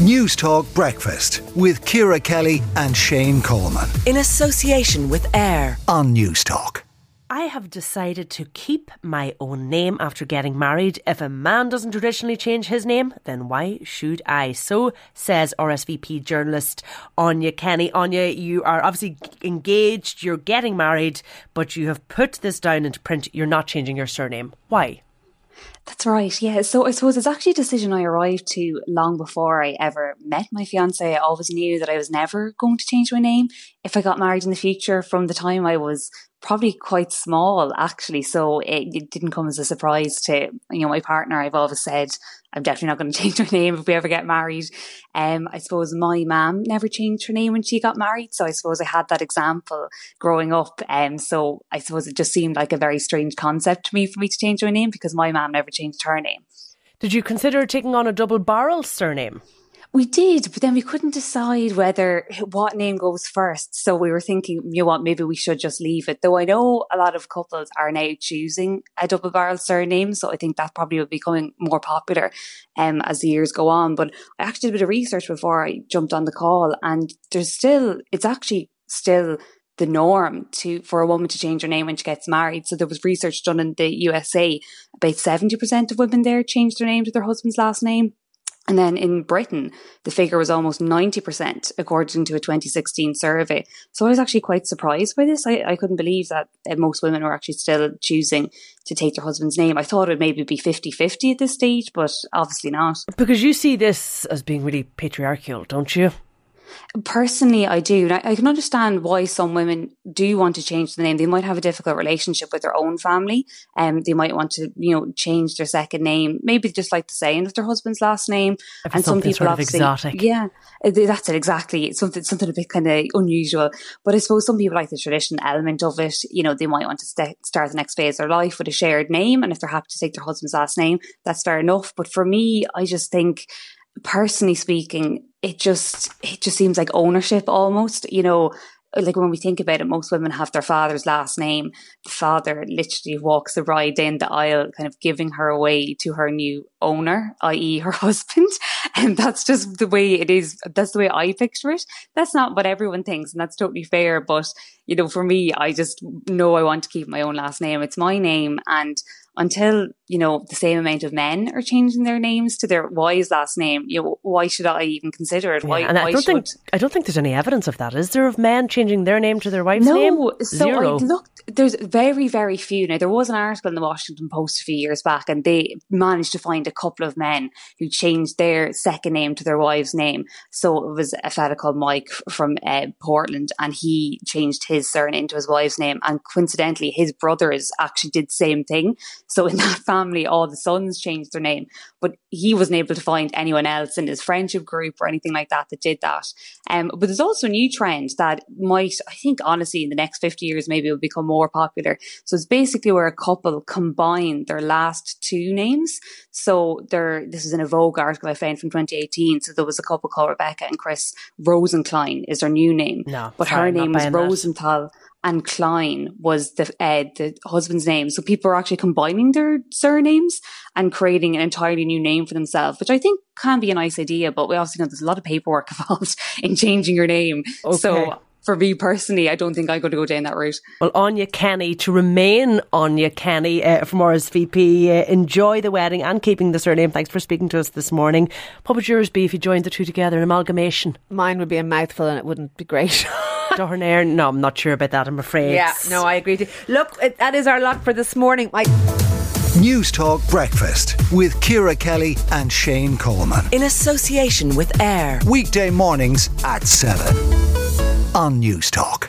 Newstalk Breakfast with Ciara Kelly and Shane Coleman in association with AIR on Newstalk. I have decided to keep my own name after getting married. If a man doesn't traditionally change his name, then why should I? So says RSVP journalist Áine Kenny. Áine, you are obviously engaged, you're getting married, but you have put this down into print. You're not changing your surname. Why? That's right. Yeah. So I suppose it's actually a decision I arrived to long before I ever met my fiance. I always knew that I was never going to change my name if I got married in the future from the time I was probably quite small actually. So it, it, didn't come as a surprise to, you know, my partner. I've always said, I'm definitely not going to change my name if we ever get married. Um, I suppose my mum never changed her name when she got married. So I suppose I had that example growing up. Um, so I suppose it just seemed like a very strange concept to me for me to change my name because my mum never changed her name. Did you consider taking on a double barrel surname? We did, but then we couldn't decide whether what name goes first. So we were thinking, you know what, maybe we should just leave it. Though I know a lot of couples are now choosing a double barrel surname, so I think that probably will be becoming more popular um, as the years go on. But I actually did a bit of research before I jumped on the call, and there's still, it's actually still the norm to for a woman to change her name when she gets married. So there was research done in the USA. About seventy percent of women there changed their name to their husband's last name. And then in Britain, the figure was almost 90%, according to a 2016 survey. So I was actually quite surprised by this. I, I couldn't believe that most women were actually still choosing to take their husband's name. I thought it would maybe be 50 50 at this stage, but obviously not. Because you see this as being really patriarchal, don't you? Personally, I do. I, I, can understand why some women do want to change the name. They might have a difficult relationship with their own family, and um, they might want to, you know, change their second name. Maybe they just like the saying of their husband's last name. If and some people sort of exotic. yeah, that's it exactly. It's something something a bit kind of unusual. But I suppose some people like the tradition element of it. You know, they might want to st- start the next phase of their life with a shared name, and if they're happy to take their husband's last name, that's fair enough. But for me, I just think personally speaking, it just it just seems like ownership almost. You know, like when we think about it, most women have their father's last name. The father literally walks the bride down the aisle, kind of giving her away to her new owner, i.e., her husband. And that's just the way it is. That's the way I picture it. That's not what everyone thinks, and that's totally fair. But you know, for me, I just know I want to keep my own last name. It's my name, and until you know the same amount of men are changing their names to their wives' last name, you know, why should I even consider it? Why? Yeah, and why I don't should... think I don't think there's any evidence of that. Is there of men changing their name to their wife's no, name? No, so Zero. I looked. There's very very few. Now there was an article in the Washington Post a few years back, and they managed to find a couple of men who changed their second name to their wife's name. So it was a fella called Mike from uh, Portland, and he changed his surname to his wife's name. And coincidentally, his brothers actually did the same thing. So in that family, all the sons changed their name, but he wasn't able to find anyone else in his friendship group or anything like that that did that. Um, but there's also a new trend that might, I think, honestly, in the next 50 years, maybe it will become more popular. So it's basically where a couple combine their last two names. So there, this is in a Vogue article I found from 2018. So there was a couple called Rebecca and Chris Rosenklein is their new name. No, but sorry, her name is that. Rosenthal and Klein was the uh, the husband's name. So people are actually combining their surnames and creating an entirely new name for themselves, which I think can be a nice idea. But we also know there's a lot of paperwork involved in changing your name. Okay. So for me personally, I don't think I'm going to go down that route. Well, Áine Kenny, to remain Áine Kenny uh, from RSVP, uh, enjoy the wedding and keeping the surname. Thanks for speaking to us this morning. What would yours be if you joined the two together, an amalgamation? Mine would be a mouthful and it wouldn't be great. Dornair? No, I'm not sure about that, I'm afraid. Yeah, no, I agree. Look, that is our luck for this morning. I- Newstalk Breakfast with Ciara Kelly and Shane Coleman. In association with AIR. Weekday mornings at 7 on Newstalk.